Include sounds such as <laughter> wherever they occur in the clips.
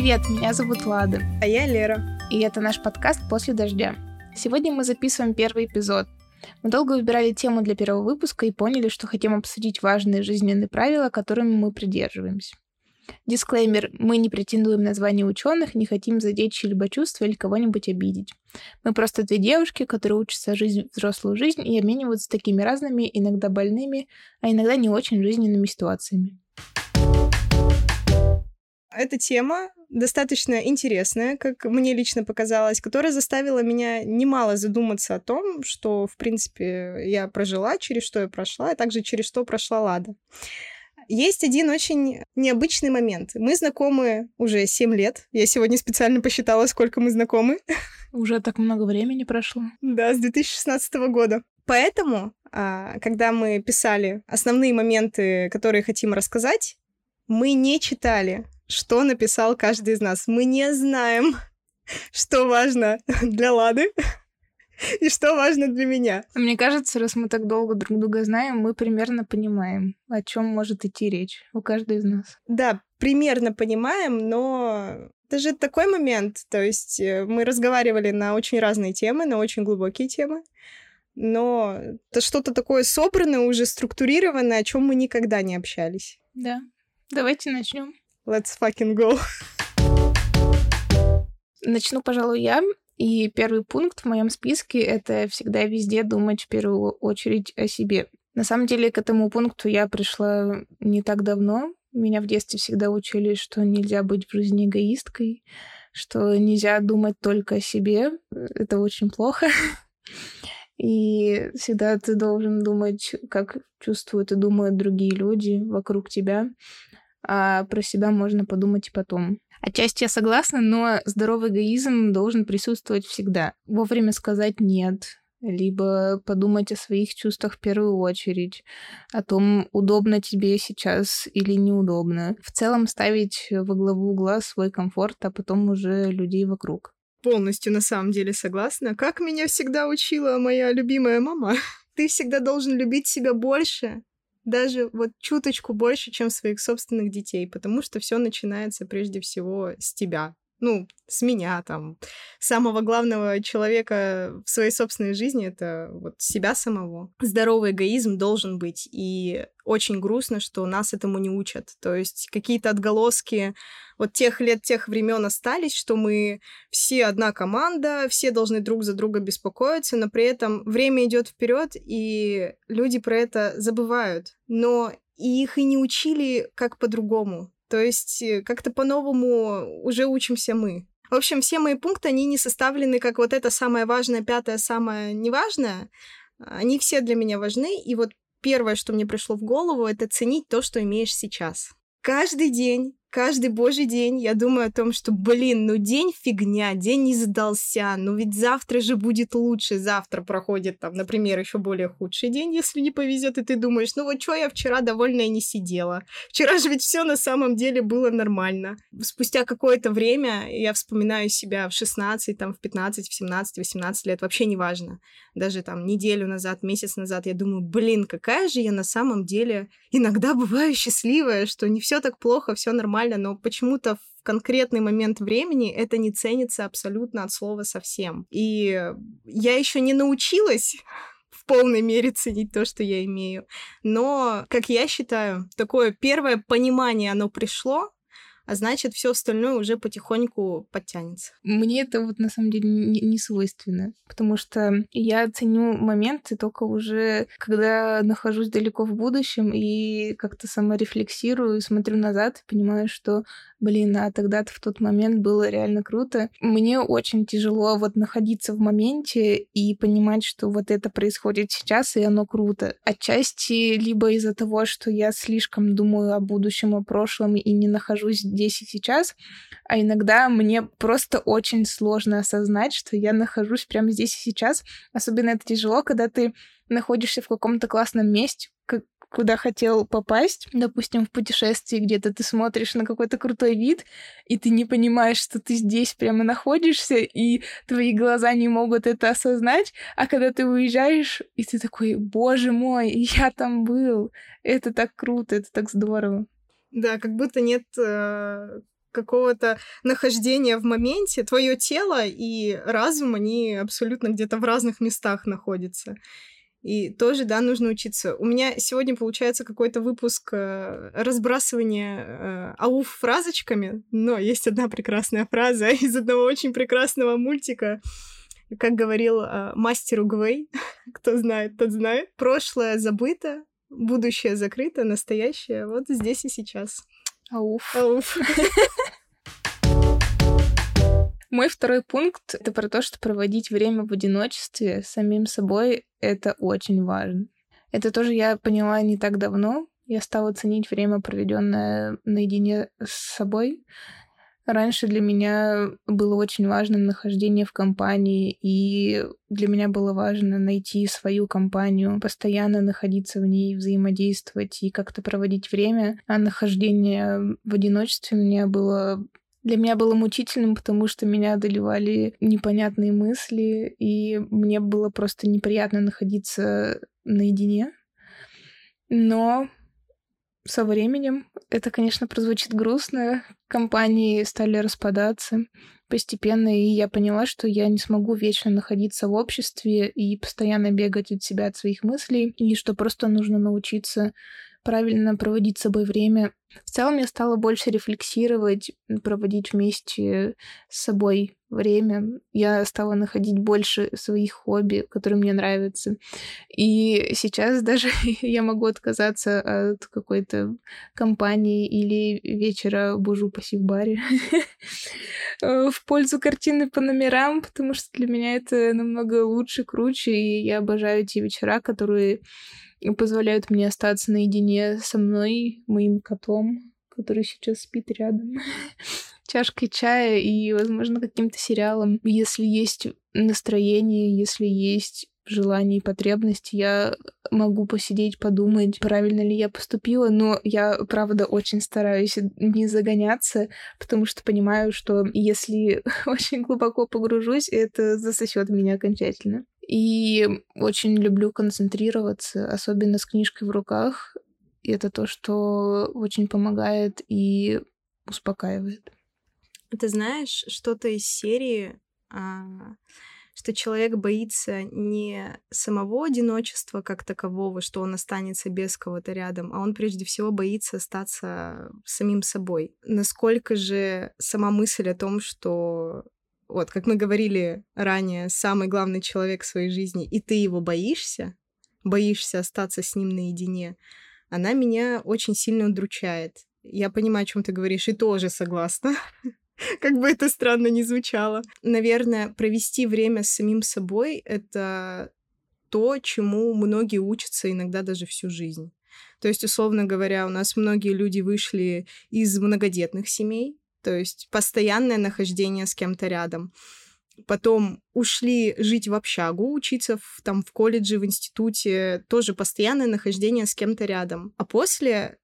Привет, меня зовут Лада. А я Лера. И это наш подкаст «После дождя». Сегодня мы записываем первый эпизод. Мы долго выбирали тему для первого выпуска и поняли, что хотим обсудить важные жизненные правила, которыми мы придерживаемся. Дисклеймер. Мы не претендуем на звание ученых, не хотим задеть чьи-либо чувства или кого-нибудь обидеть. Мы просто две девушки, которые учатся жить взрослую жизнь и обмениваются такими разными, иногда больными, а иногда не очень жизненными ситуациями. Эта тема достаточно интересная, как мне лично показалось, которая заставила меня немало задуматься о том, что, в принципе, я прожила, через что я прошла, а также через что прошла Лада. Есть один очень необычный момент. Мы знакомы уже 7 лет. Я сегодня специально посчитала, сколько мы знакомы. <laughs> Уже так много времени прошло. Да, с 2016 года. Поэтому, а, когда мы писали основные моменты, которые хотим рассказать, мы не читали что написал каждый из нас. Мы не знаем, что важно для Лады и что важно для меня. Мне кажется, раз мы так долго друг друга знаем, мы примерно понимаем, о чем может идти речь у каждой из нас. Да, примерно понимаем, но это же такой момент. То есть э, мы разговаривали на очень разные темы, на очень глубокие темы. Но это что-то такое собранное, уже структурированное, о чем мы никогда не общались. Да. Давайте начнем. Let's fucking go. Начну, пожалуй, я. И первый пункт в моем списке — это всегда везде думать в первую очередь о себе. На самом деле, к этому пункту я пришла не так давно. Меня в детстве всегда учили, что нельзя быть в жизни эгоисткой, что нельзя думать только о себе. Это очень плохо. <laughs> И всегда ты должен думать, как чувствуют и думают другие люди вокруг тебя а про себя можно подумать и потом. Отчасти я согласна, но здоровый эгоизм должен присутствовать всегда. Вовремя сказать «нет», либо подумать о своих чувствах в первую очередь, о том, удобно тебе сейчас или неудобно. В целом ставить во главу угла свой комфорт, а потом уже людей вокруг. Полностью на самом деле согласна. Как меня всегда учила моя любимая мама. <laughs> Ты всегда должен любить себя больше, даже вот чуточку больше, чем своих собственных детей, потому что все начинается прежде всего с тебя. Ну, с меня там. Самого главного человека в своей собственной жизни это вот себя самого. Здоровый эгоизм должен быть. И очень грустно, что нас этому не учат. То есть какие-то отголоски вот тех лет, тех времен остались, что мы все одна команда, все должны друг за друга беспокоиться, но при этом время идет вперед, и люди про это забывают. Но их и не учили как по-другому. То есть э, как-то по-новому уже учимся мы. В общем, все мои пункты, они не составлены как вот это самое важное, пятое самое неважное. Они все для меня важны. И вот первое, что мне пришло в голову, это ценить то, что имеешь сейчас. Каждый день каждый божий день я думаю о том, что, блин, ну день фигня, день не задался, ну ведь завтра же будет лучше, завтра проходит там, например, еще более худший день, если не повезет, и ты думаешь, ну вот что я вчера довольная не сидела, вчера же ведь все на самом деле было нормально. Спустя какое-то время я вспоминаю себя в 16, там, в 15, в 17, 18 лет, вообще не важно, даже там неделю назад, месяц назад, я думаю, блин, какая же я на самом деле иногда бываю счастливая, что не все так плохо, все нормально, нормально, но почему-то в конкретный момент времени это не ценится абсолютно от слова совсем. И я еще не научилась <laughs> в полной мере ценить то, что я имею. Но, как я считаю, такое первое понимание, оно пришло, а значит, все остальное уже потихоньку подтянется. Мне это вот на самом деле не, свойственно, потому что я ценю моменты только уже, когда нахожусь далеко в будущем и как-то саморефлексирую, смотрю назад и понимаю, что блин, а тогда-то в тот момент было реально круто. Мне очень тяжело вот находиться в моменте и понимать, что вот это происходит сейчас, и оно круто. Отчасти либо из-за того, что я слишком думаю о будущем, о прошлом и не нахожусь здесь и сейчас, а иногда мне просто очень сложно осознать, что я нахожусь прямо здесь и сейчас. Особенно это тяжело, когда ты находишься в каком-то классном месте, куда хотел попасть, допустим, в путешествии где-то ты смотришь на какой-то крутой вид, и ты не понимаешь, что ты здесь прямо находишься, и твои глаза не могут это осознать, а когда ты уезжаешь, и ты такой, боже мой, <laughs> я там был, это так круто, это так здорово. Да, как будто нет э, какого-то нахождения в моменте. Твое тело и разум, они абсолютно где-то в разных местах находятся. И тоже, да, нужно учиться. У меня сегодня получается какой-то выпуск э, разбрасывания э, ауф фразочками, но есть одна прекрасная фраза <laughs> из одного очень прекрасного мультика, как говорил э, мастер Угвей, <laughs> кто знает, тот знает. Прошлое забыто, будущее закрыто, настоящее вот здесь и сейчас. Ауф. Ауф. <laughs> Мой второй пункт — это про то, что проводить время в одиночестве самим собой — это очень важно. Это тоже я поняла не так давно. Я стала ценить время, проведенное наедине с собой. Раньше для меня было очень важным нахождение в компании, и для меня было важно найти свою компанию, постоянно находиться в ней, взаимодействовать и как-то проводить время. А нахождение в одиночестве меня было для меня было мучительным, потому что меня одолевали непонятные мысли, и мне было просто неприятно находиться наедине. Но со временем это, конечно, прозвучит грустно. Компании стали распадаться постепенно, и я поняла, что я не смогу вечно находиться в обществе и постоянно бегать от себя, от своих мыслей, и что просто нужно научиться правильно проводить с собой время. В целом я стала больше рефлексировать, проводить вместе с собой время. Я стала находить больше своих хобби, которые мне нравятся. И сейчас даже <laughs> я могу отказаться от какой-то компании или вечера бужу пассив баре <laughs> в пользу картины по номерам, потому что для меня это намного лучше, круче, и я обожаю те вечера, которые позволяют мне остаться наедине со мной, моим котом, который сейчас спит рядом, <laughs> чашкой чая и, возможно, каким-то сериалом. Если есть настроение, если есть желание и потребность, я могу посидеть, подумать, правильно ли я поступила, но я, правда, очень стараюсь не загоняться, потому что понимаю, что если <laughs> очень глубоко погружусь, это засосет меня окончательно. И очень люблю концентрироваться, особенно с книжкой в руках. И это то, что очень помогает и успокаивает. Ты знаешь, что-то из серии, а, что человек боится не самого одиночества как такового, что он останется без кого-то рядом, а он прежде всего боится остаться самим собой. Насколько же сама мысль о том, что вот, как мы говорили ранее, самый главный человек в своей жизни, и ты его боишься, боишься остаться с ним наедине, она меня очень сильно удручает. Я понимаю, о чем ты говоришь, и тоже согласна. <laughs> Как бы это странно ни звучало. Наверное, провести время с самим собой — это то, чему многие учатся иногда даже всю жизнь. То есть, условно говоря, у нас многие люди вышли из многодетных семей, то есть постоянное нахождение с кем-то рядом. Потом ушли жить в общагу, учиться в, там, в колледже, в институте, тоже постоянное нахождение с кем-то рядом. А после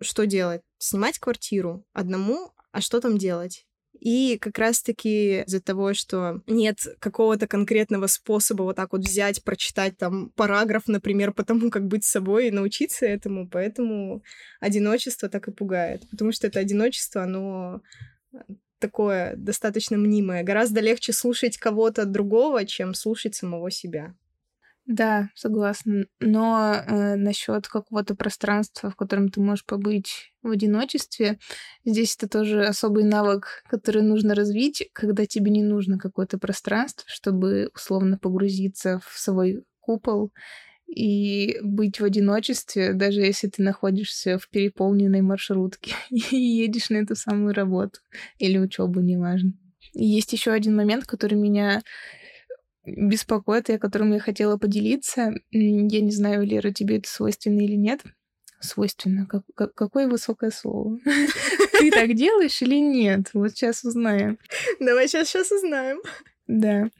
что делать? Снимать квартиру одному, а что там делать? И как раз-таки из-за того, что нет какого-то конкретного способа вот так вот взять, прочитать там параграф, например, по тому, как быть собой и научиться этому, поэтому одиночество так и пугает. Потому что это одиночество, оно такое достаточно мнимое. Гораздо легче слушать кого-то другого, чем слушать самого себя. Да, согласна. Но э, насчет какого-то пространства, в котором ты можешь побыть в одиночестве, здесь это тоже особый навык, который нужно развить, когда тебе не нужно какое-то пространство, чтобы условно погрузиться в свой купол и быть в одиночестве, даже если ты находишься в переполненной маршрутке <laughs> и едешь на эту самую работу или учебу, неважно. Есть еще один момент, который меня беспокоит, и о котором я хотела поделиться. Я не знаю, Лера, тебе это свойственно или нет. Свойственно. Как, как, какое высокое слово. <laughs> Ты так делаешь или нет? Вот сейчас узнаем. Давай сейчас, сейчас узнаем. Да.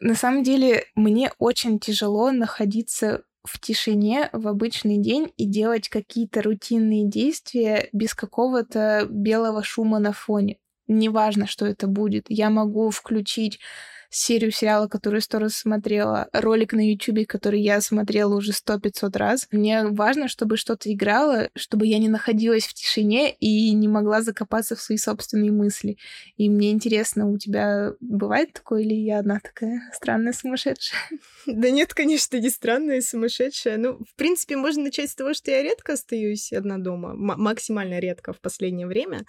На самом деле, мне очень тяжело находиться в тишине в обычный день и делать какие-то рутинные действия без какого-то белого шума на фоне. Неважно, что это будет. Я могу включить серию сериала, которую сто раз смотрела, ролик на Ютубе, который я смотрела уже сто пятьсот раз. Мне важно, чтобы что-то играло, чтобы я не находилась в тишине и не могла закопаться в свои собственные мысли. И мне интересно, у тебя бывает такое или я одна такая странная сумасшедшая? <laughs> Да нет, конечно, не странная и сумасшедшая. Ну, в принципе, можно начать с того, что я редко остаюсь одна дома, максимально редко в последнее время.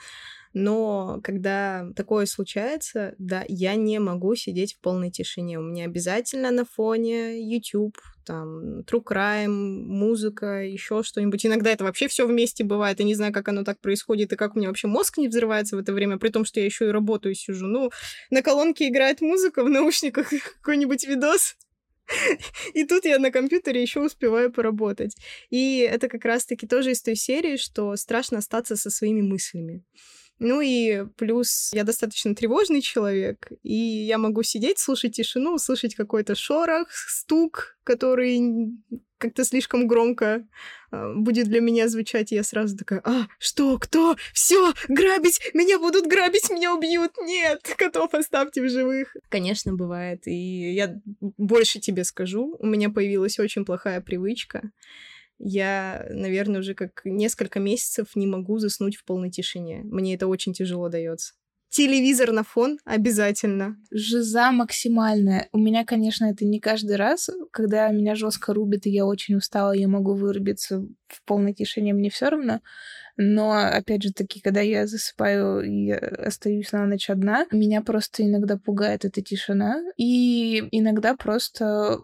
Но когда такое случается, да, я не могу сидеть в полной тишине. У меня обязательно на фоне YouTube, там, true crime, музыка, еще что-нибудь. Иногда это вообще все вместе бывает. Я не знаю, как оно так происходит, и как у меня вообще мозг не взрывается в это время, при том, что я еще и работаю, сижу. Ну, на колонке играет музыка, в наушниках <laughs> какой-нибудь видос. И тут я на компьютере еще успеваю поработать. И это как раз-таки тоже из той серии, что страшно остаться со своими мыслями. Ну и плюс я достаточно тревожный человек, и я могу сидеть, слушать тишину, услышать какой-то шорох, стук, который как-то слишком громко э, будет для меня звучать, и я сразу такая, а, что, кто, все, грабить, меня будут грабить, меня убьют, нет, <laughs> котов оставьте в живых. Конечно, бывает, и я больше тебе скажу, у меня появилась очень плохая привычка, я, наверное, уже как несколько месяцев не могу заснуть в полной тишине. Мне это очень тяжело дается. Телевизор на фон обязательно. Жиза максимальная. У меня, конечно, это не каждый раз, когда меня жестко рубит, и я очень устала, я могу вырубиться в полной тишине, мне все равно. Но, опять же таки, когда я засыпаю и остаюсь на ночь одна, меня просто иногда пугает эта тишина. И иногда просто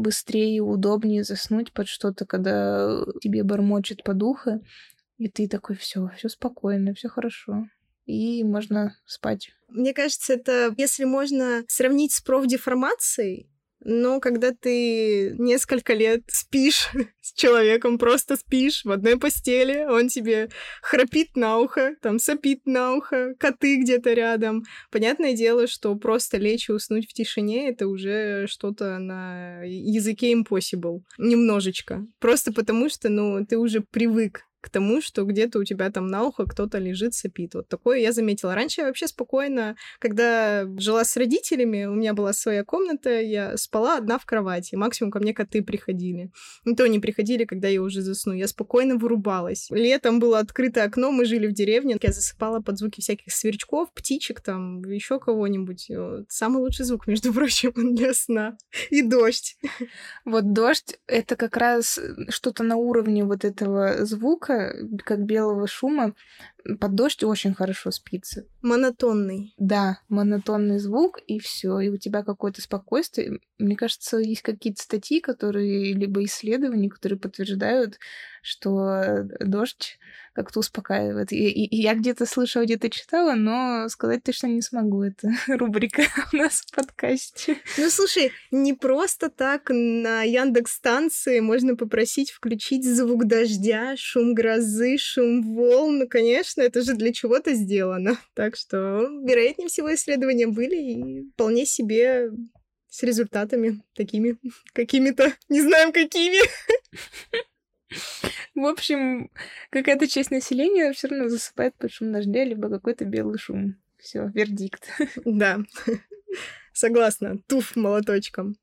быстрее и удобнее заснуть под что-то, когда тебе бормочет по духу, и ты такой, все, все спокойно, все хорошо. И можно спать. Мне кажется, это, если можно сравнить с профдеформацией, но когда ты несколько лет спишь <laughs> с человеком, просто спишь в одной постели, он тебе храпит на ухо, там сопит на ухо, коты где-то рядом. Понятное дело, что просто лечь и уснуть в тишине — это уже что-то на языке impossible. Немножечко. Просто потому что, ну, ты уже привык к тому, что где-то у тебя там на ухо кто-то лежит, сопит. Вот такое я заметила. Раньше я вообще спокойно, когда жила с родителями, у меня была своя комната, я спала одна в кровати. Максимум ко мне коты приходили. И то не приходили, когда я уже засну. Я спокойно вырубалась. Летом было открытое окно, мы жили в деревне. Я засыпала под звуки всяких сверчков, птичек там, еще кого-нибудь. Вот. Самый лучший звук, между <laughs> прочим, для сна. И дождь. Вот дождь — это как раз что-то на уровне вот этого звука, звука, как белого шума, под дождь очень хорошо спится. Монотонный. Да, монотонный звук, и все, и у тебя какое-то спокойствие. Мне кажется, есть какие-то статьи, которые, либо исследования, которые подтверждают, что дождь как-то успокаивает. И, и, и я где-то слышала, где-то читала, но сказать точно не смогу. Это <laughs> рубрика у нас в подкасте. Ну, слушай, не просто так на Яндекс станции можно попросить включить звук дождя, шум грозы, шум волн. Ну, конечно, это же для чего-то сделано. <laughs> Так что, вероятнее всего, исследования были и вполне себе с результатами такими, <laughs> какими-то, не знаем какими. <laughs> В общем, какая-то часть населения все равно засыпает под шум дождя, либо какой-то белый шум. Все, вердикт. Да, согласна. Туф молоточком.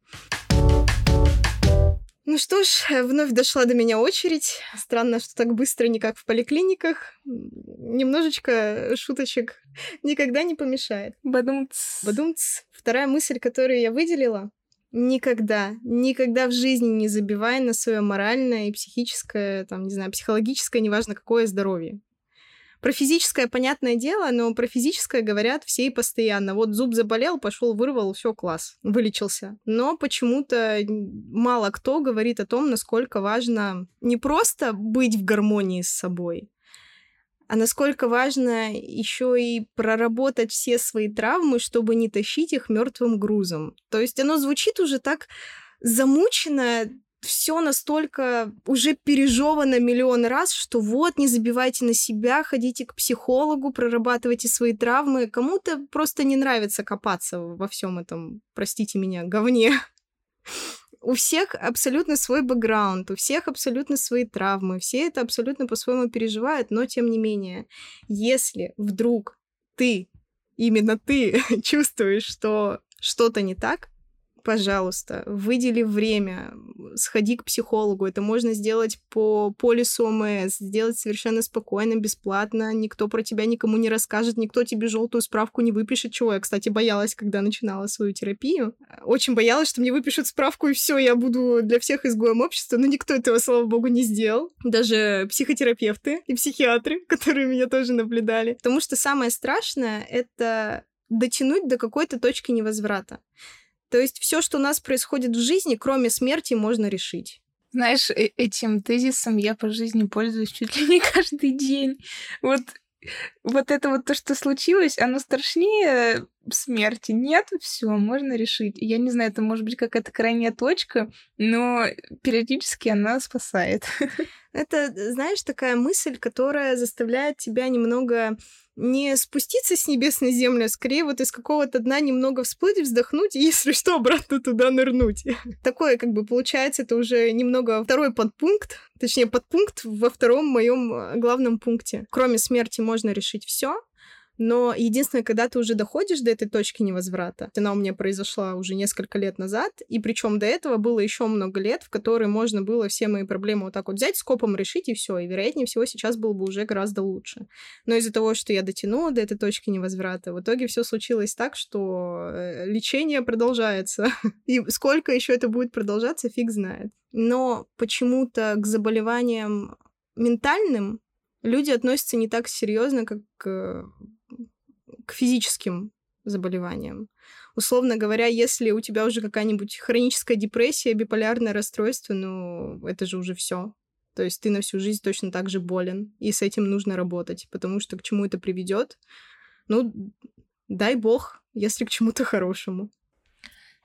Ну что ж, вновь дошла до меня очередь. Странно, что так быстро, не как в поликлиниках. Немножечко шуточек <laughs> никогда не помешает. Бадумц. Бадумц. Вторая мысль, которую я выделила, Никогда, никогда в жизни не забивай на свое моральное и психическое, там, не знаю, психологическое, неважно какое здоровье. Про физическое, понятное дело, но про физическое говорят все и постоянно. Вот зуб заболел, пошел, вырвал, все класс, вылечился. Но почему-то мало кто говорит о том, насколько важно не просто быть в гармонии с собой, а насколько важно еще и проработать все свои травмы, чтобы не тащить их мертвым грузом. То есть оно звучит уже так замучено, все настолько уже пережевано миллион раз, что вот, не забивайте на себя, ходите к психологу, прорабатывайте свои травмы. Кому-то просто не нравится копаться во всем этом, простите меня, говне. У всех абсолютно свой бэкграунд, у всех абсолютно свои травмы, все это абсолютно по-своему переживают, но тем не менее, если вдруг ты именно ты <laughs> чувствуешь, что что-то не так, пожалуйста, выдели время, сходи к психологу. Это можно сделать по полису ОМС, сделать совершенно спокойно, бесплатно. Никто про тебя никому не расскажет, никто тебе желтую справку не выпишет, чего я, кстати, боялась, когда начинала свою терапию. Очень боялась, что мне выпишут справку, и все, я буду для всех изгоем общества, но никто этого, слава богу, не сделал. Даже психотерапевты и психиатры, <laughs> которые меня тоже наблюдали. Потому что самое страшное — это дотянуть до какой-то точки невозврата. То есть все, что у нас происходит в жизни, кроме смерти, можно решить. Знаешь, э, этим тезисом я по жизни пользуюсь чуть ли не <laughs> каждый день. Вот вот это вот то, что случилось, оно страшнее смерти. Нет, все, можно решить. Я не знаю, это может быть какая-то крайняя точка, но периодически она спасает. <laughs> Это, знаешь, такая мысль, которая заставляет тебя немного не спуститься с небес на землю, а скорее вот из какого-то дна немного всплыть, вздохнуть и, <laughs> если что, обратно туда нырнуть. <laughs> Такое, как бы, получается, это уже немного второй подпункт, точнее, подпункт во втором моем э, главном пункте. Кроме смерти можно решить все, но единственное, когда ты уже доходишь до этой точки невозврата, она у меня произошла уже несколько лет назад, и причем до этого было еще много лет, в которые можно было все мои проблемы вот так вот взять, скопом решить, и все. И вероятнее всего сейчас было бы уже гораздо лучше. Но из-за того, что я дотянула до этой точки невозврата, в итоге все случилось так, что э, лечение продолжается. <laughs> И сколько еще это будет продолжаться, фиг знает. Но почему-то к заболеваниям ментальным люди относятся не так серьезно, как к к физическим заболеваниям. Условно говоря, если у тебя уже какая-нибудь хроническая депрессия, биполярное расстройство, ну, это же уже все. То есть ты на всю жизнь точно так же болен, и с этим нужно работать, потому что к чему это приведет, ну, дай бог, если к чему-то хорошему.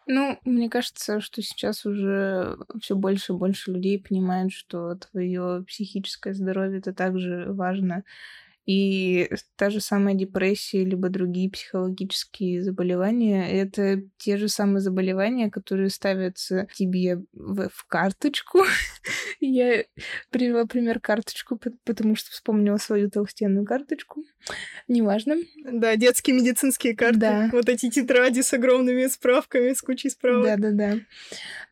Ну, мне кажется, что сейчас уже все больше и больше людей понимают, что твое психическое здоровье это также важно, и та же самая депрессия, либо другие психологические заболевания, это те же самые заболевания, которые ставятся тебе в, в карточку. <laughs> Я привела пример карточку, потому что вспомнила свою толстенную карточку. Неважно. Да, детские медицинские карты. Да. Вот эти тетради с огромными справками, с кучей справок. Да-да-да.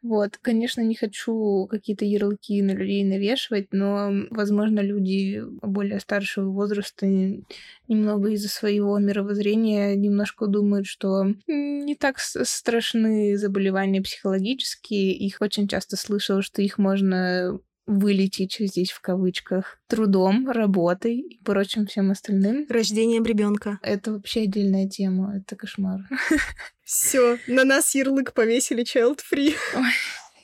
Вот, конечно, не хочу какие-то ярлыки на людей навешивать, но, возможно, люди более старшего возраста немного из-за своего мировоззрения немножко думают, что не так страшны заболевания психологические. Их очень часто слышала, что их можно вылететь здесь в кавычках трудом, работой и прочим всем остальным. Рождением ребенка. Это вообще отдельная тема, это кошмар. <laughs> Все, на нас ярлык повесили child free. Ой,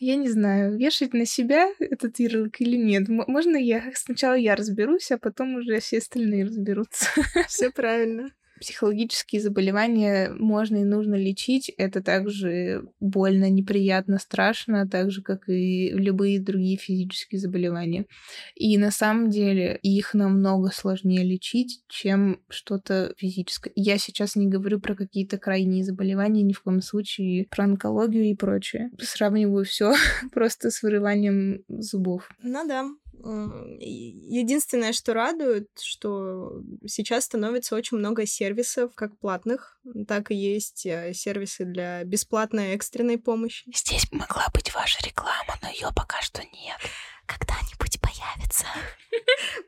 я не знаю, вешать на себя этот ярлык или нет. Можно я сначала я разберусь, а потом уже все остальные разберутся. Все правильно. Психологические заболевания можно и нужно лечить. Это также больно, неприятно, страшно, так же, как и любые другие физические заболевания. И на самом деле их намного сложнее лечить, чем что-то физическое. Я сейчас не говорю про какие-то крайние заболевания, ни в коем случае про онкологию и прочее. Сравниваю все <laughs> просто с вырыванием зубов. Ну да, Единственное, что радует, что сейчас становится очень много сервисов, как платных, так и есть э, сервисы для бесплатной экстренной помощи. Здесь могла быть ваша реклама, но ее пока что нет. Когда-нибудь появится. <laughs>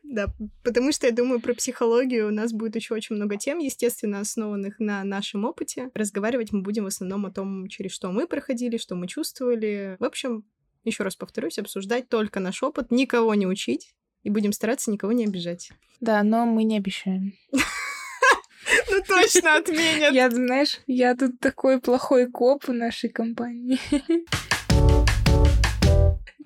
Да, потому что я думаю, про психологию у нас будет еще очень много тем, естественно, основанных на нашем опыте. Разговаривать мы будем в основном о том, через что мы проходили, что мы чувствовали. В общем, еще раз повторюсь, обсуждать только наш опыт, никого не учить, и будем стараться никого не обижать. Да, но мы не обещаем. <laughs> Ну точно отменят. Я, знаешь, я тут такой плохой коп в нашей компании. <laughs>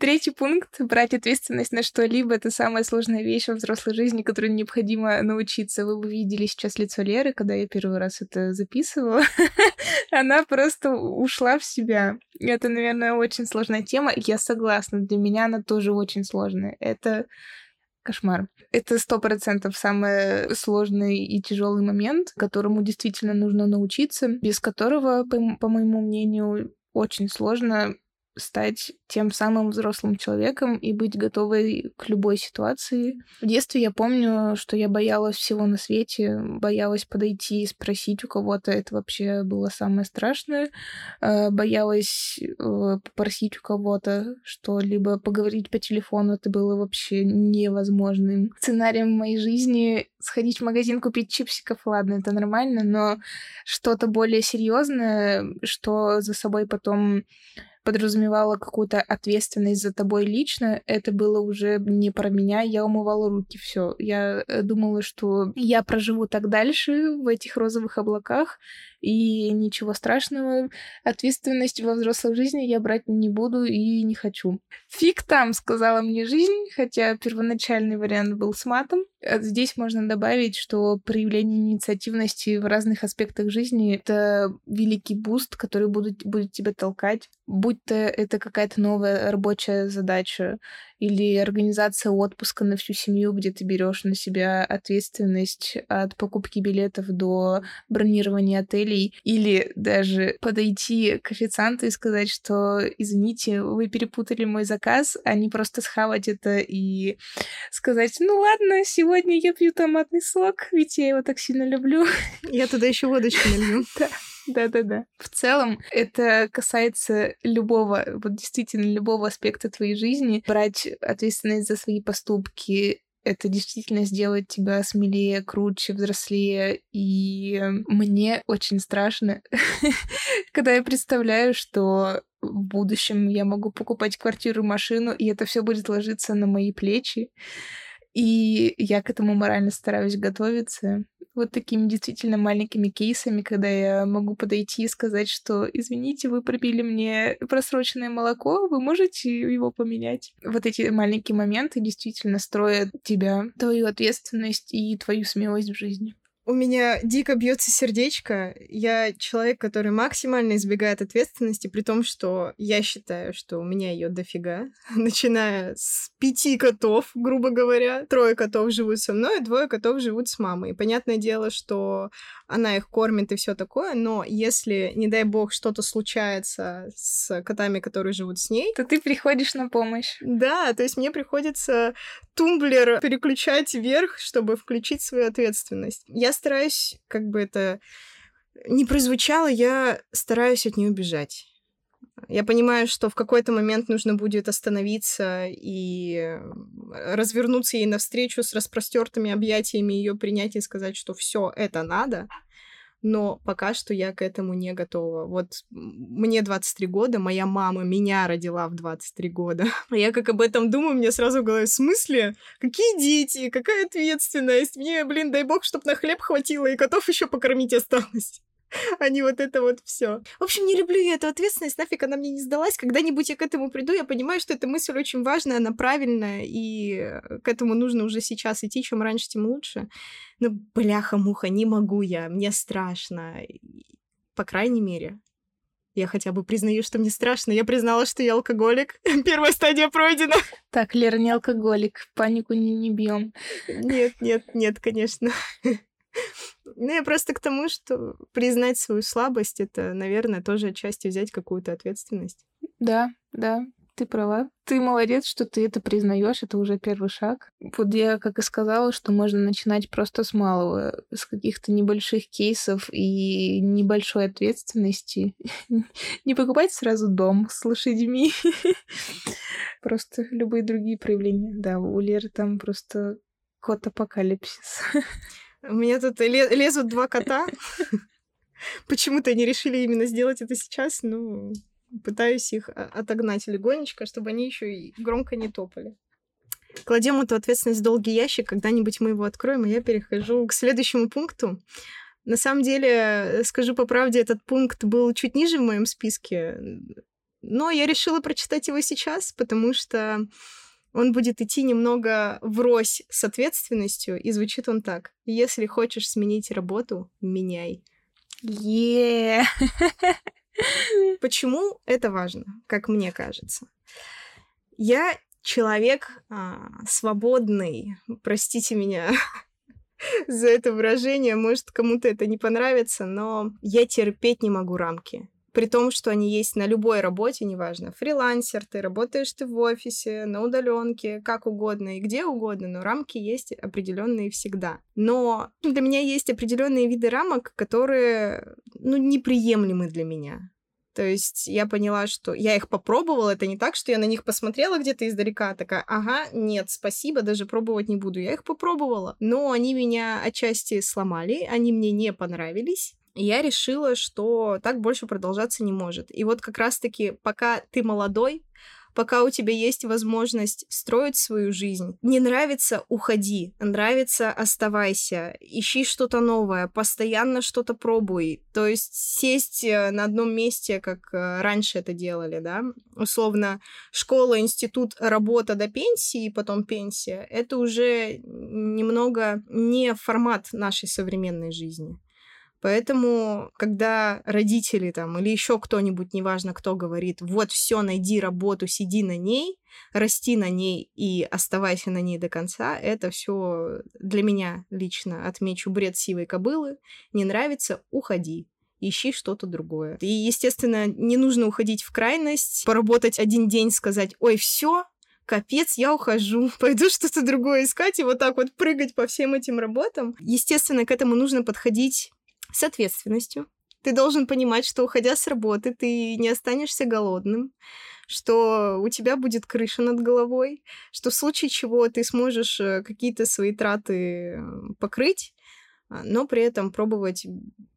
Третий пункт — брать ответственность на что-либо — это самая сложная вещь во взрослой жизни, которой необходимо научиться. Вы бы видели сейчас лицо Леры, когда я первый раз это записывала. <laughs> Она просто ушла в себя. Это, наверное, очень сложная тема. Я согласна, для меня она тоже очень сложная. Это кошмар. Это сто процентов самый сложный и тяжелый момент, которому действительно нужно научиться, без которого, по, по моему мнению, очень сложно стать тем самым взрослым человеком и быть готовой к любой ситуации. В детстве я помню, что я боялась всего на свете, боялась подойти и спросить у кого-то, это вообще было самое страшное. Э, боялась э, попросить у кого-то что-либо, поговорить по телефону, это было вообще невозможным. Сценарием моей жизни сходить в магазин, купить чипсиков, ладно, это нормально, но что-то более серьезное, что за собой потом подразумевало какую-то ответственность за тобой лично, это было уже не про меня, я умывала руки, все. Я э, думала, что я проживу так дальше в этих розовых облаках, и ничего страшного. Ответственность во взрослой жизни я брать не буду и не хочу. Фиг там, сказала мне жизнь, хотя первоначальный вариант был с матом. А здесь можно добавить, что проявление инициативности в разных аспектах жизни — это великий boost, который будет, будет тебя толкать. Будь то это какая-то новая рабочая задача или организация отпуска на всю семью, где ты берешь на себя ответственность от покупки билетов до бронирования отелей, или даже подойти к официанту и сказать, что извините, вы перепутали мой заказ, а не просто схавать это и сказать, ну ладно, сегодня я пью томатный сок, ведь я его так сильно люблю. Я туда еще водочку налью. <laughs> Да-да-да. В целом, это касается любого, вот действительно любого аспекта твоей жизни. Брать ответственность за свои поступки, это действительно сделает тебя смелее, круче, взрослее. И мне очень страшно, <laughs> когда я представляю, что в будущем я могу покупать квартиру, машину, и это все будет ложиться на мои плечи. И я к этому морально стараюсь готовиться. Вот такими действительно маленькими кейсами, когда я могу подойти и сказать, что извините, вы пропили мне просроченное молоко, вы можете его поменять. Вот эти маленькие моменты действительно строят тебя, твою ответственность и твою смелость в жизни. У меня дико бьется сердечко. Я человек, который максимально избегает ответственности, при том, что я считаю, что у меня ее дофига. <laughs> Начиная с пяти котов, грубо говоря. Трое котов живут со мной, двое котов живут с мамой. И понятное дело, что она их кормит и все такое, но если, не дай бог, что-то случается с котами, которые живут с ней... То ты приходишь на помощь. Да, то есть мне приходится тумблер переключать вверх, чтобы включить свою ответственность. Я стараюсь, как бы это не прозвучало, я стараюсь от нее убежать. Я понимаю, что в какой-то момент нужно будет остановиться и развернуться ей навстречу с распростертыми объятиями, ее принять и сказать, что все это надо. Но пока что я к этому не готова. Вот мне 23 года, моя мама меня родила в 23 года. <laughs> А я как об этом думаю, мне сразу в голове, в смысле? Какие дети? Какая ответственность? Мне, блин, дай бог, чтоб на хлеб хватило и котов еще покормить осталось <laughs> а не вот это вот все. В общем, не люблю я эту ответственность, нафиг она мне не сдалась. Когда-нибудь я к этому приду, я понимаю, что эта мысль очень важная, она правильная, и к этому нужно уже сейчас идти, чем раньше, тем лучше. Но, бляха-муха, не могу я, мне страшно. По крайней мере, я хотя бы признаю, что мне страшно. Я признала, что я алкоголик. <laughs> Первая стадия пройдена. Так, Лера не алкоголик. Панику не, не бьем. Нет, нет, нет, конечно. <laughs> Ну, я просто к тому, что признать свою слабость, это, наверное, тоже отчасти взять какую-то ответственность. Да, да, ты права. Ты молодец, что ты это признаешь, это уже первый шаг. Вот я, как и сказала, что можно начинать просто с малого, с каких-то небольших кейсов и небольшой ответственности. <laughs> Не покупать сразу дом с лошадьми. <laughs> Просто любые другие проявления. Да, у Леры там просто кот апокалипсис. <laughs> У меня тут лезут два кота. <laughs> Почему-то они решили именно сделать это сейчас, ну, пытаюсь их отогнать легонечко, чтобы они еще и громко не топали. Кладем эту ответственность в долгий ящик, когда-нибудь мы его откроем, и я перехожу к следующему пункту. На самом деле, скажу по правде, этот пункт был чуть ниже в моем списке, но я решила прочитать его сейчас, потому что он будет идти немного врозь с ответственностью, и звучит он так. Если хочешь сменить работу, меняй. Yeah. <laughs> Почему это важно, как мне кажется? Я человек а, свободный, простите меня <laughs> за это выражение, может, кому-то это не понравится, но я терпеть не могу рамки. При том, что они есть на любой работе, неважно, фрилансер, ты работаешь ты в офисе, на удаленке, как угодно и где угодно, но рамки есть определенные всегда. Но для меня есть определенные виды рамок, которые, ну, неприемлемы для меня. То есть я поняла, что я их попробовала. Это не так, что я на них посмотрела где-то издалека, такая, ага, нет, спасибо, даже пробовать не буду. Я их попробовала. Но они меня отчасти сломали, они мне не понравились. И я решила, что так больше продолжаться не может. И вот как раз-таки, пока ты молодой, пока у тебя есть возможность строить свою жизнь. Не нравится — уходи, нравится — оставайся, ищи что-то новое, постоянно что-то пробуй. То есть сесть э, на одном месте, как э, раньше это делали, да, условно, школа, институт, работа до пенсии, потом пенсия, это уже немного не формат нашей современной жизни. Поэтому, когда родители там или еще кто-нибудь, неважно кто, говорит, вот все, найди работу, сиди на ней, расти на ней и оставайся на ней до конца, это все для меня лично отмечу бред сивой кобылы. Не нравится, уходи ищи что-то другое. И, естественно, не нужно уходить в крайность, поработать один день, сказать, ой, все, капец, я ухожу, <laughs> пойду что-то другое искать и вот так вот прыгать по всем этим работам. Естественно, к этому нужно подходить с ответственностью. Ты должен понимать, что уходя с работы, ты не останешься голодным, что у тебя будет крыша над головой, что в случае чего ты сможешь э, какие-то свои траты покрыть, а, но при этом пробовать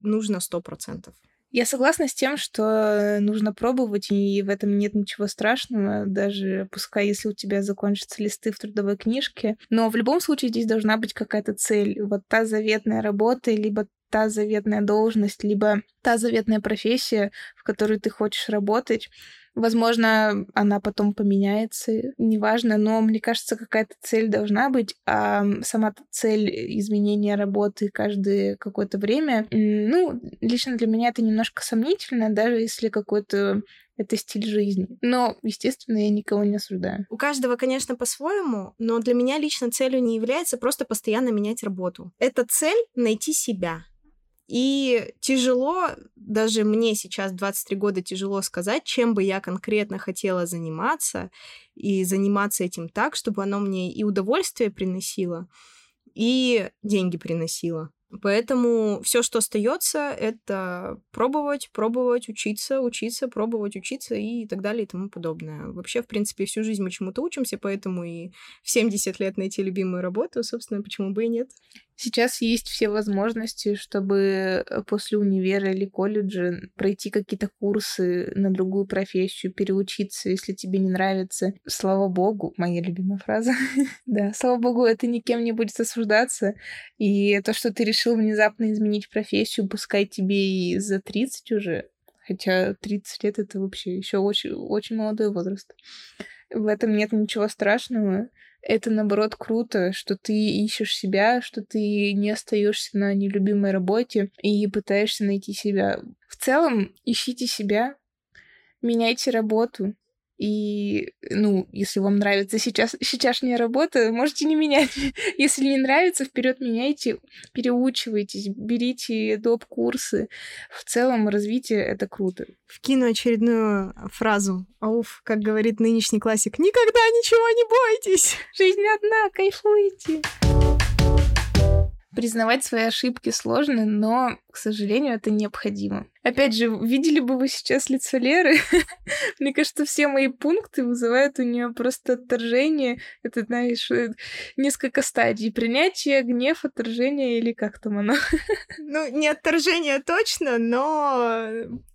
нужно сто процентов. Я согласна с тем, что нужно пробовать, и в этом нет ничего страшного, даже пускай если у тебя закончатся листы в трудовой книжке. Но в любом случае здесь должна быть какая-то цель. Вот та заветная работа, либо та заветная должность, либо та заветная профессия, в которой ты хочешь работать. Возможно, она потом поменяется, неважно, но мне кажется, какая-то цель должна быть, а сама цель изменения работы каждое какое-то время, ну, лично для меня это немножко сомнительно, даже если какой-то это стиль жизни. Но, естественно, я никого не осуждаю. У каждого, конечно, по-своему, но для меня лично целью не является просто постоянно менять работу. Это цель — найти себя. И тяжело, даже мне сейчас 23 года тяжело сказать, чем бы я конкретно хотела заниматься, и заниматься этим так, чтобы оно мне и удовольствие приносило, и деньги приносило. Поэтому все, что остается, это пробовать, пробовать, учиться, учиться, пробовать, учиться и так далее и тому подобное. Вообще, в принципе, всю жизнь мы чему-то учимся, поэтому и в 70 лет найти любимую работу, собственно, почему бы и нет. Сейчас есть все возможности, чтобы э, после универа или колледжа пройти какие-то курсы на другую профессию, переучиться, если тебе не нравится. Слава богу, моя любимая фраза. <laughs> да, слава богу, это никем не будет осуждаться. И то, что ты решил внезапно изменить профессию, пускай тебе и за 30 уже, хотя 30 лет это вообще еще очень, очень молодой возраст. В этом нет ничего страшного это наоборот круто, что ты ищешь себя, что ты не остаешься на нелюбимой работе и пытаешься найти себя. В целом, ищите себя, меняйте работу, и, ну, если вам нравится сейчас сейчасшняя работа, можете не менять. <laughs> если не нравится, вперед меняйте, переучивайтесь, берите доп. курсы. В целом, развитие — это круто. Вкину очередную фразу. Ауф, как говорит нынешний классик, «Никогда ничего не бойтесь! <laughs> Жизнь одна, кайфуйте!» Признавать свои ошибки сложно, но, к сожалению, это необходимо. Опять же, видели бы вы сейчас лицо Леры? <laughs> Мне кажется, все мои пункты вызывают у нее просто отторжение. Это, знаешь, э, несколько стадий. Принятие, гнев, отторжение или как там оно? <laughs> ну, не отторжение точно, но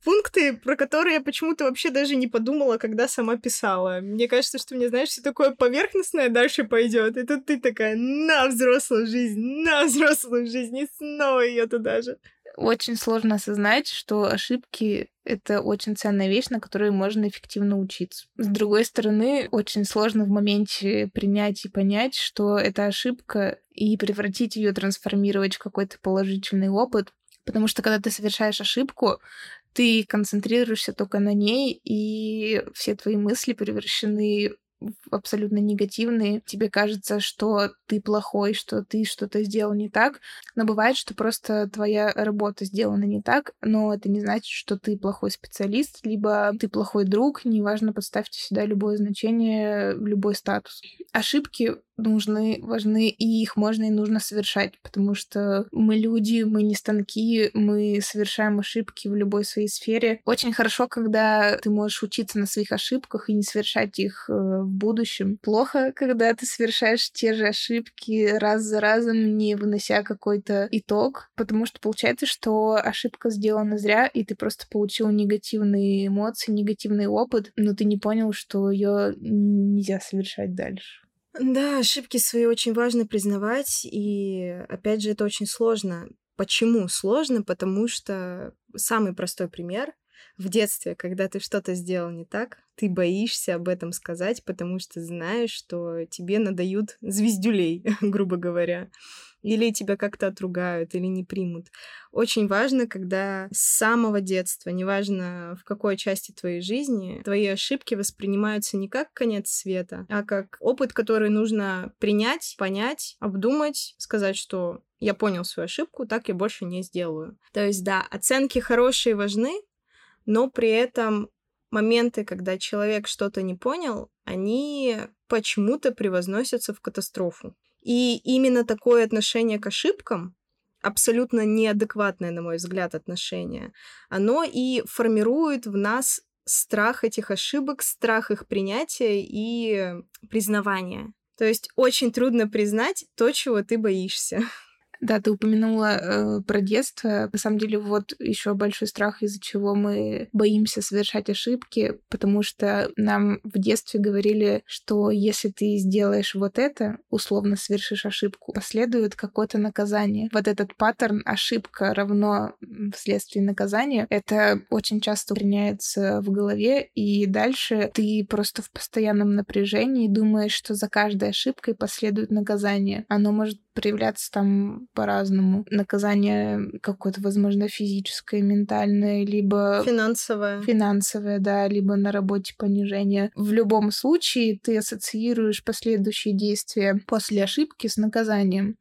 пункты, про которые я почему-то вообще даже не подумала, когда сама писала. Мне кажется, что мне, знаешь, все такое поверхностное дальше пойдет. И тут ты такая, на взрослую жизнь, на взрослую жизнь, и снова ее туда же очень сложно осознать, что ошибки — это очень ценная вещь, на которой можно эффективно учиться. С другой стороны, очень сложно в моменте принять и понять, что это ошибка, и превратить ее, трансформировать в какой-то положительный опыт. Потому что когда ты совершаешь ошибку, ты концентрируешься только на ней, и все твои мысли превращены абсолютно негативные. Тебе кажется, что ты плохой, что ты что-то сделал не так. Но бывает, что просто твоя работа сделана не так, но это не значит, что ты плохой специалист, либо ты плохой друг. Неважно, подставьте сюда любое значение, любой статус. Ошибки нужны, важны, и их можно и нужно совершать, потому что мы люди, мы не станки, мы совершаем ошибки в любой своей сфере. Очень хорошо, когда ты можешь учиться на своих ошибках и не совершать их э, в будущем. Плохо, когда ты совершаешь те же ошибки раз за разом, не вынося какой-то итог, потому что получается, что ошибка сделана зря, и ты просто получил негативные эмоции, негативный опыт, но ты не понял, что ее нельзя совершать дальше. Да, ошибки свои очень важно признавать, и опять же, это очень сложно. Почему сложно? Потому что самый простой пример в детстве, когда ты что-то сделал не так, ты боишься об этом сказать, потому что знаешь, что тебе надают звездюлей, <laughs> грубо говоря или тебя как-то отругают, или не примут. Очень важно, когда с самого детства, неважно в какой части твоей жизни, твои ошибки воспринимаются не как конец света, а как опыт, который нужно принять, понять, обдумать, сказать, что я понял свою ошибку, так я больше не сделаю. То есть, да, оценки хорошие важны, но при этом моменты, когда человек что-то не понял, они почему-то превозносятся в катастрофу. И именно такое отношение к ошибкам, абсолютно неадекватное, на мой взгляд, отношение, оно и формирует в нас страх этих ошибок, страх их принятия и признавания. То есть очень трудно признать то, чего ты боишься. Да, ты упомянула э, про детство. На самом деле, вот еще большой страх, из-за чего мы боимся совершать ошибки, потому что нам в детстве говорили, что если ты сделаешь вот это, условно совершишь ошибку, последует какое-то наказание. Вот этот паттерн ошибка равно вследствие наказания, это очень часто укореняется в голове, и дальше ты просто в постоянном напряжении думаешь, что за каждой ошибкой последует наказание. Оно может проявляться там по-разному. Наказание какое-то, возможно, физическое, ментальное, либо... Финансовое. Финансовое, да, либо на работе понижение. В любом случае ты ассоциируешь последующие действия после ошибки с наказанием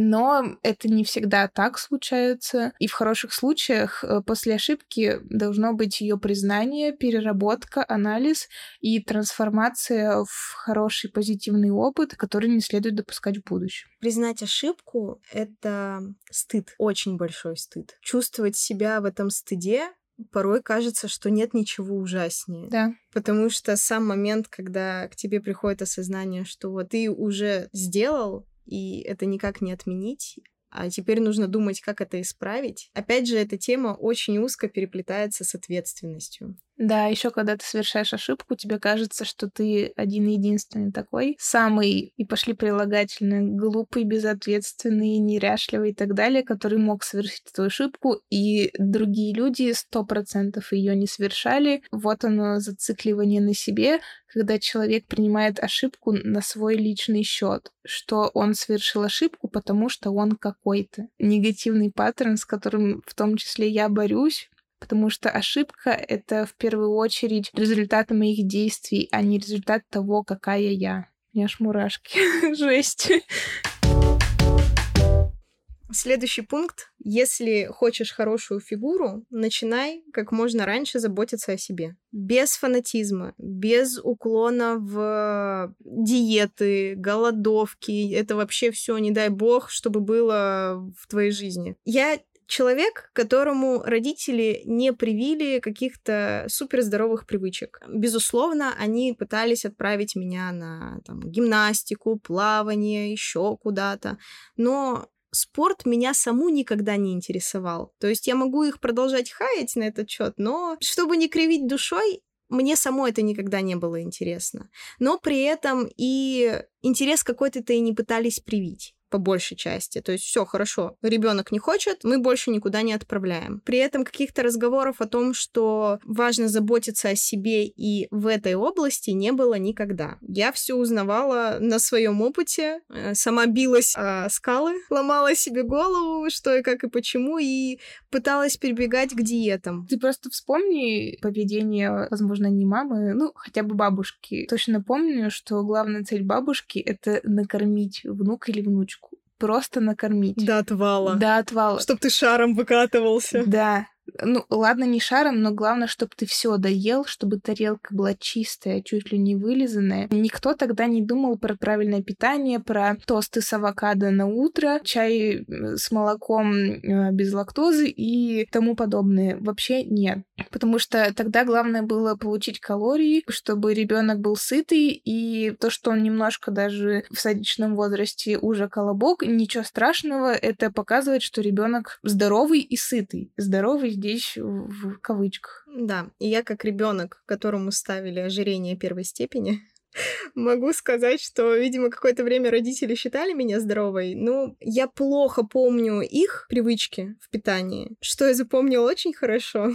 но это не всегда так случается. И в хороших случаях э, после ошибки должно быть ее признание, переработка, анализ и трансформация в хороший позитивный опыт, который не следует допускать в будущем. Признать ошибку — это стыд, очень большой стыд. Чувствовать себя в этом стыде порой кажется, что нет ничего ужаснее. Да. Потому что сам момент, когда к тебе приходит осознание, что вот ты уже сделал и это никак не отменить. А теперь нужно думать, как это исправить. Опять же, эта тема очень узко переплетается с ответственностью. Да, еще когда ты совершаешь ошибку, тебе кажется, что ты один единственный такой, самый, и пошли прилагательные, глупый, безответственный, неряшливый и так далее, который мог совершить эту ошибку, и другие люди сто процентов ее не совершали. Вот оно зацикливание на себе, когда человек принимает ошибку на свой личный счет, что он совершил ошибку, потому что он какой-то. Негативный паттерн, с которым в том числе я борюсь, потому что ошибка — это в первую очередь результат моих действий, а не результат того, какая я. У меня аж мурашки. <laughs> Жесть. Следующий пункт. Если хочешь хорошую фигуру, начинай как можно раньше заботиться о себе. Без фанатизма, без уклона в диеты, голодовки. Это вообще все, не дай бог, чтобы было в твоей жизни. Я человек, которому родители не привили каких-то суперздоровых привычек. Безусловно, они пытались отправить меня на там, гимнастику, плавание, еще куда-то, но спорт меня саму никогда не интересовал. То есть я могу их продолжать хаять на этот счет, но чтобы не кривить душой, мне самой это никогда не было интересно. Но при этом и интерес какой-то-то и не пытались привить. По большей части. То есть все хорошо, ребенок не хочет, мы больше никуда не отправляем. При этом каких-то разговоров о том, что важно заботиться о себе и в этой области не было никогда. Я все узнавала на своем опыте, э, сама билась о скалы, ломала себе голову, что и как и почему, и пыталась перебегать к диетам. Ты просто вспомни поведение, возможно, не мамы, ну, хотя бы бабушки. Точно помню, что главная цель бабушки — это накормить внука или внучку просто накормить. До отвала. До отвала. Чтоб ты шаром выкатывался. Да. Ну, ладно, не шаром, но главное, чтобы ты все доел, чтобы тарелка была чистая, чуть ли не вылизанная. Никто тогда не думал про правильное питание, про тосты с авокадо на утро, чай с молоком э, без лактозы и тому подобное. Вообще нет. Потому что тогда главное было получить калории, чтобы ребенок был сытый, и то, что он немножко даже в садичном возрасте уже колобок, ничего страшного, это показывает, что ребенок здоровый и сытый. Здоровый здесь в кавычках. Да, и я как ребенок, которому ставили ожирение первой степени, <laughs> Могу сказать, что, видимо, какое-то время родители считали меня здоровой. Ну, я плохо помню их привычки в питании. Что я запомнила очень хорошо.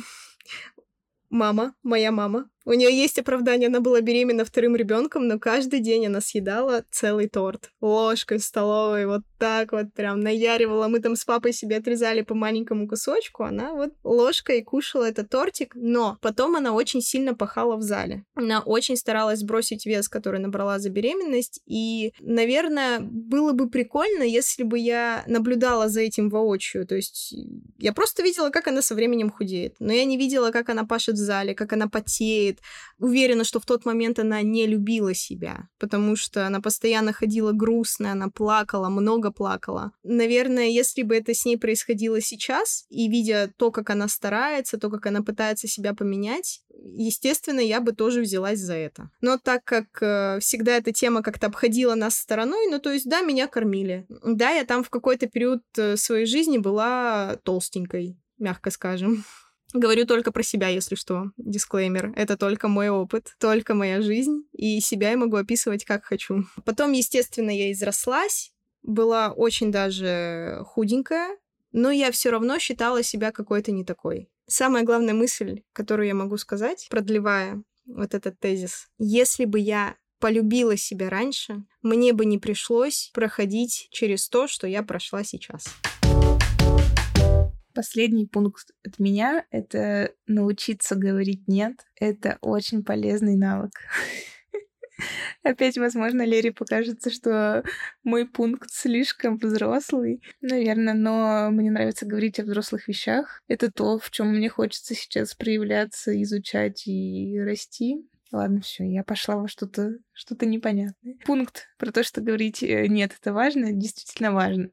Мама, моя мама, у нее есть оправдание, она была беременна вторым ребенком, но каждый день она съедала целый торт ложкой в столовой, вот так вот прям наяривала. Мы там с папой себе отрезали по маленькому кусочку, она вот ложкой кушала этот тортик, но потом она очень сильно пахала в зале. Она очень старалась сбросить вес, который набрала за беременность, и, наверное, было бы прикольно, если бы я наблюдала за этим воочию, то есть я просто видела, как она со временем худеет, но я не видела, как она пашет в зале, как она потеет, делает. Уверена, что в тот момент она не любила себя, потому что она постоянно ходила грустная, она плакала, много плакала. Наверное, если бы это с ней происходило сейчас, и видя то, как она старается, то, как она пытается себя поменять, естественно, я бы тоже взялась за это. Но так как э, всегда эта тема как-то обходила нас стороной, ну, то есть, да, меня кормили. Да, я там в какой-то период э, своей жизни была толстенькой, мягко скажем. Говорю только про себя, если что. Дисклеймер. Это только мой опыт, только моя жизнь, и себя я могу описывать как хочу. Потом, естественно, я изрослась, была очень даже худенькая, но я все равно считала себя какой-то не такой. Самая главная мысль, которую я могу сказать, продлевая вот этот тезис. Если бы я полюбила себя раньше, мне бы не пришлось проходить через то, что я прошла сейчас. Последний пункт от меня — это научиться говорить «нет». Это очень полезный навык. <laughs> Опять, возможно, Лере покажется, что мой пункт слишком взрослый, наверное, но мне нравится говорить о взрослых вещах. Это то, в чем мне хочется сейчас проявляться, изучать и расти. Ладно, все, я пошла во что-то что-то непонятное. Пункт про то, что говорить э, нет, это важно, действительно важно.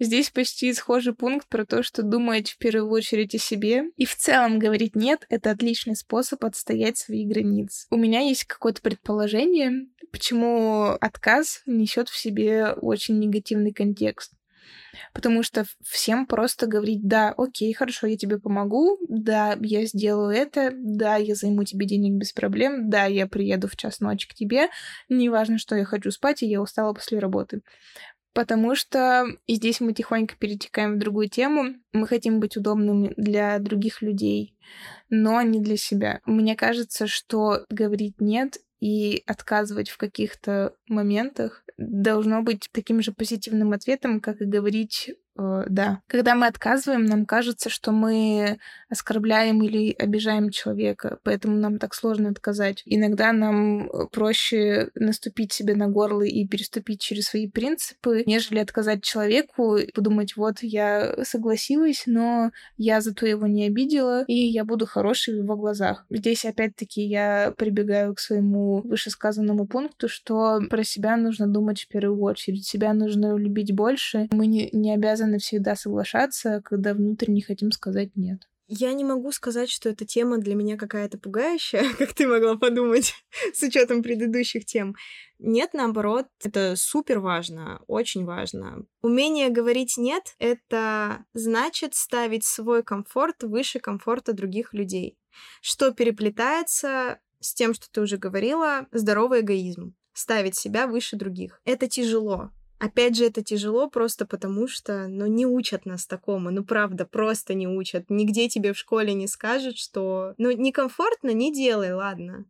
Здесь почти схожий пункт про то, что думать в первую очередь о себе. И в целом говорить нет — это отличный способ отстоять свои границы. У меня есть какое-то предположение, почему отказ несет в себе очень негативный контекст потому что всем просто говорить, да, окей, хорошо, я тебе помогу, да, я сделаю это, да, я займу тебе денег без проблем, да, я приеду в час ночи к тебе, неважно, что я хочу спать, и я устала после работы. Потому что и здесь мы тихонько перетекаем в другую тему. Мы хотим быть удобными для других людей, но не для себя. Мне кажется, что говорить нет и отказывать в каких-то моментах должно быть таким же позитивным ответом, как и говорить да. Когда мы отказываем, нам кажется, что мы оскорбляем или обижаем человека, поэтому нам так сложно отказать. Иногда нам э, проще наступить себе на горло и переступить через свои принципы, нежели отказать человеку и подумать, вот, я согласилась, но я зато его не обидела, и я буду хорошей в его глазах. Здесь, опять-таки, я прибегаю к своему вышесказанному пункту, что про себя нужно думать в первую очередь. Себя нужно любить больше. Мы не, не обязаны обязаны всегда соглашаться, когда внутренне хотим сказать нет. Я не могу сказать, что эта тема для меня какая-то пугающая, <laughs> как ты могла подумать, с учетом предыдущих тем. Нет, наоборот, это супер важно, очень важно. Умение говорить нет — это значит ставить свой комфорт выше комфорта других людей, что переплетается с тем, что ты уже говорила, здоровый эгоизм, ставить себя выше других. Это тяжело, Опять же, это тяжело просто потому, что, ну, не учат нас такому, ну, правда, просто не учат. Нигде тебе в школе не скажут, что, ну, некомфортно, не делай, ладно.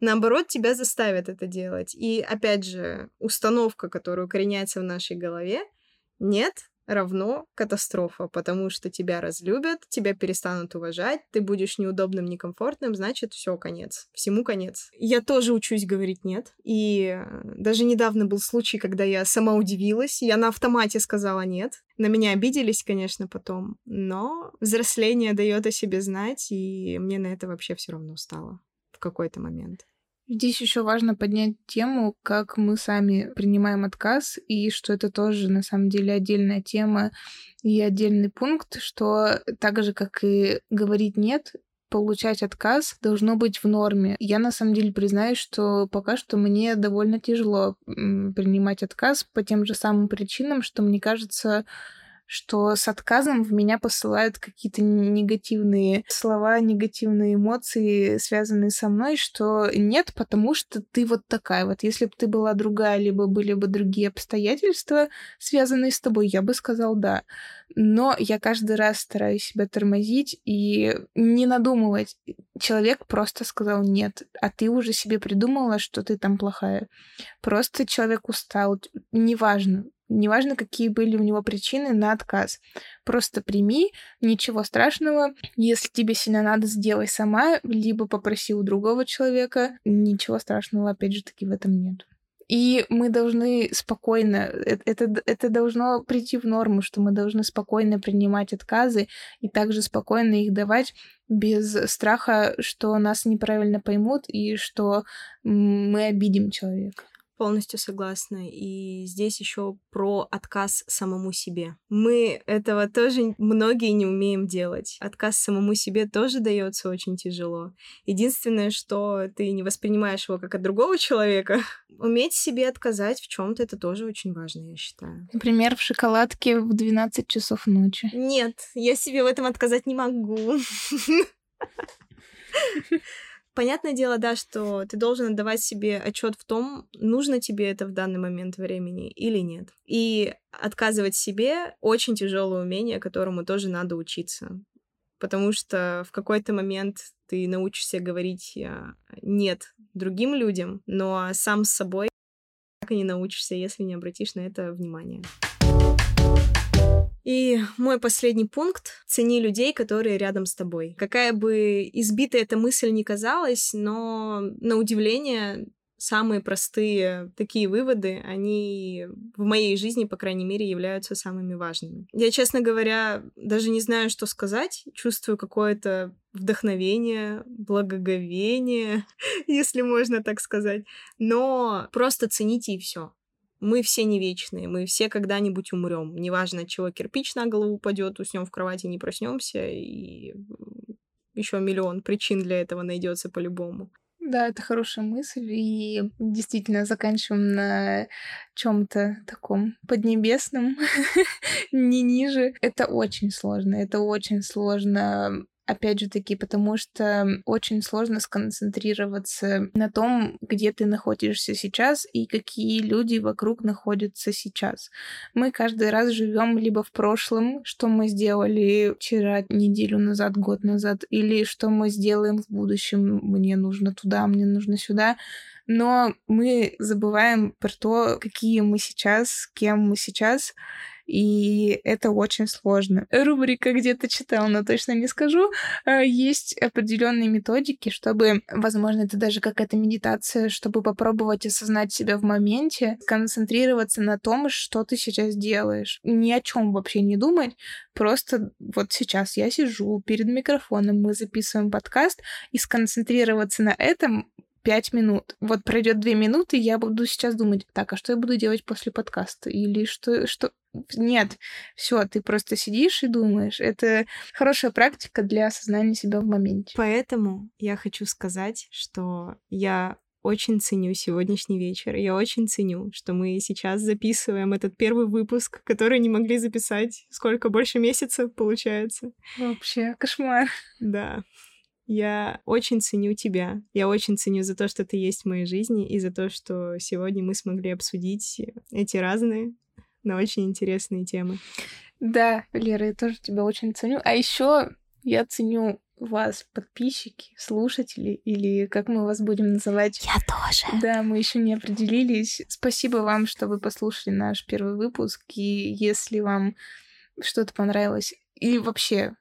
Наоборот, тебя заставят это делать. И, опять же, установка, которая укореняется в нашей голове, нет, равно катастрофа, потому что тебя разлюбят, тебя перестанут уважать, ты будешь неудобным, некомфортным, значит, все, конец. Всему конец. Я тоже учусь говорить нет. И даже недавно был случай, когда я сама удивилась, я на автомате сказала нет. На меня обиделись, конечно, потом, но взросление дает о себе знать, и мне на это вообще все равно стало в какой-то момент. Здесь еще важно поднять тему, как мы сами принимаем отказ, и что это тоже на самом деле отдельная тема и отдельный пункт, что так же, как и говорить нет, получать отказ должно быть в норме. Я на самом деле признаюсь, что пока что мне довольно тяжело принимать отказ по тем же самым причинам, что мне кажется, что с отказом в меня посылают какие-то негативные слова, негативные эмоции, связанные со мной, что нет, потому что ты вот такая вот. Если бы ты была другая, либо были бы другие обстоятельства, связанные с тобой, я бы сказал да. Но я каждый раз стараюсь себя тормозить и не надумывать. Человек просто сказал нет, а ты уже себе придумала, что ты там плохая. Просто человек устал, неважно Неважно, какие были у него причины на отказ. Просто прими, ничего страшного. Если тебе сильно надо, сделай сама, либо попроси у другого человека. Ничего страшного, опять же таки, в этом нет. И мы должны спокойно, это, это, это должно прийти в норму, что мы должны спокойно принимать отказы и также спокойно их давать без страха, что нас неправильно поймут и что мы обидим человека. Полностью согласна. И здесь еще про отказ самому себе. Мы этого тоже многие не умеем делать. Отказ самому себе тоже дается очень тяжело. Единственное, что ты не воспринимаешь его как от другого человека, <laughs> уметь себе отказать в чем-то это тоже очень важно, я считаю. Например, в шоколадке в 12 часов ночи. Нет, я себе в этом отказать не могу. <laughs> Понятное дело, да, что ты должен отдавать себе отчет в том, нужно тебе это в данный момент времени или нет. И отказывать себе очень тяжелое умение, которому тоже надо учиться. Потому что в какой-то момент ты научишься говорить а, нет другим людям, но сам с собой так и не научишься, если не обратишь на это внимание. И мой последний пункт — цени людей, которые рядом с тобой. Какая бы избитая эта мысль ни казалась, но на удивление самые простые такие выводы, они в моей жизни, по крайней мере, являются самыми важными. Я, честно говоря, даже не знаю, что сказать. Чувствую какое-то вдохновение, благоговение, <laughs> если можно так сказать. Но просто цените и все мы все не вечные, мы все когда-нибудь умрем. Неважно, от чего кирпич на голову упадет, уснем в кровати, не проснемся, и еще миллион причин для этого найдется по-любому. Да, это хорошая мысль, и действительно заканчиваем на чем-то таком поднебесном, <laughs> не ниже. Это очень сложно, это очень сложно опять же таки, потому что очень сложно сконцентрироваться на том, где ты находишься сейчас и какие люди вокруг находятся сейчас. Мы каждый раз живем либо в прошлом, что мы сделали вчера, неделю назад, год назад, или что мы сделаем в будущем, мне нужно туда, мне нужно сюда но мы забываем про то, какие мы сейчас, кем мы сейчас, и это очень сложно. Рубрика где-то читал, но точно не скажу. А, есть определенные методики, чтобы, возможно, это даже какая-то медитация, чтобы попробовать осознать себя в моменте, концентрироваться на том, что ты сейчас делаешь. Ни о чем вообще не думать, просто вот сейчас я сижу перед микрофоном, мы записываем подкаст, и сконцентрироваться на этом пять минут. Вот пройдет две минуты, я буду сейчас думать, так, а что я буду делать после подкаста? Или что, что... Нет, все, ты просто сидишь и думаешь. Это хорошая практика для осознания себя в моменте. Поэтому я хочу сказать, что я очень ценю сегодняшний вечер. Я очень ценю, что мы сейчас записываем этот первый выпуск, который не могли записать. Сколько больше месяца получается? Вообще, кошмар. Да. Я очень ценю тебя. Я очень ценю за то, что ты есть в моей жизни, и за то, что сегодня мы смогли обсудить эти разные на очень интересные темы. Да, Лера, я тоже тебя очень ценю. А еще я ценю вас, подписчики, слушатели, или как мы вас будем называть. Я тоже. Да, мы еще не определились. Спасибо вам, что вы послушали наш первый выпуск. И если вам что-то понравилось, или вообще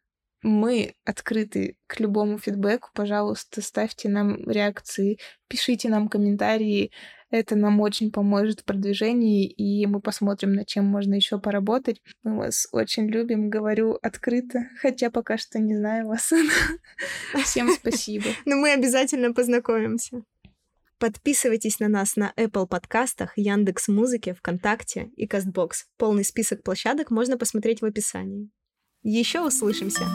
мы открыты к любому фидбэку. Пожалуйста, ставьте нам реакции, пишите нам комментарии. Это нам очень поможет в продвижении, и мы посмотрим, над чем можно еще поработать. Мы вас очень любим, говорю открыто, хотя пока что не знаю вас. <laughs> Всем спасибо. <laughs> Но мы обязательно познакомимся. Подписывайтесь на нас на Apple подкастах, Яндекс Музыке, ВКонтакте и Кастбокс. Полный список площадок можно посмотреть в описании. Еще услышимся!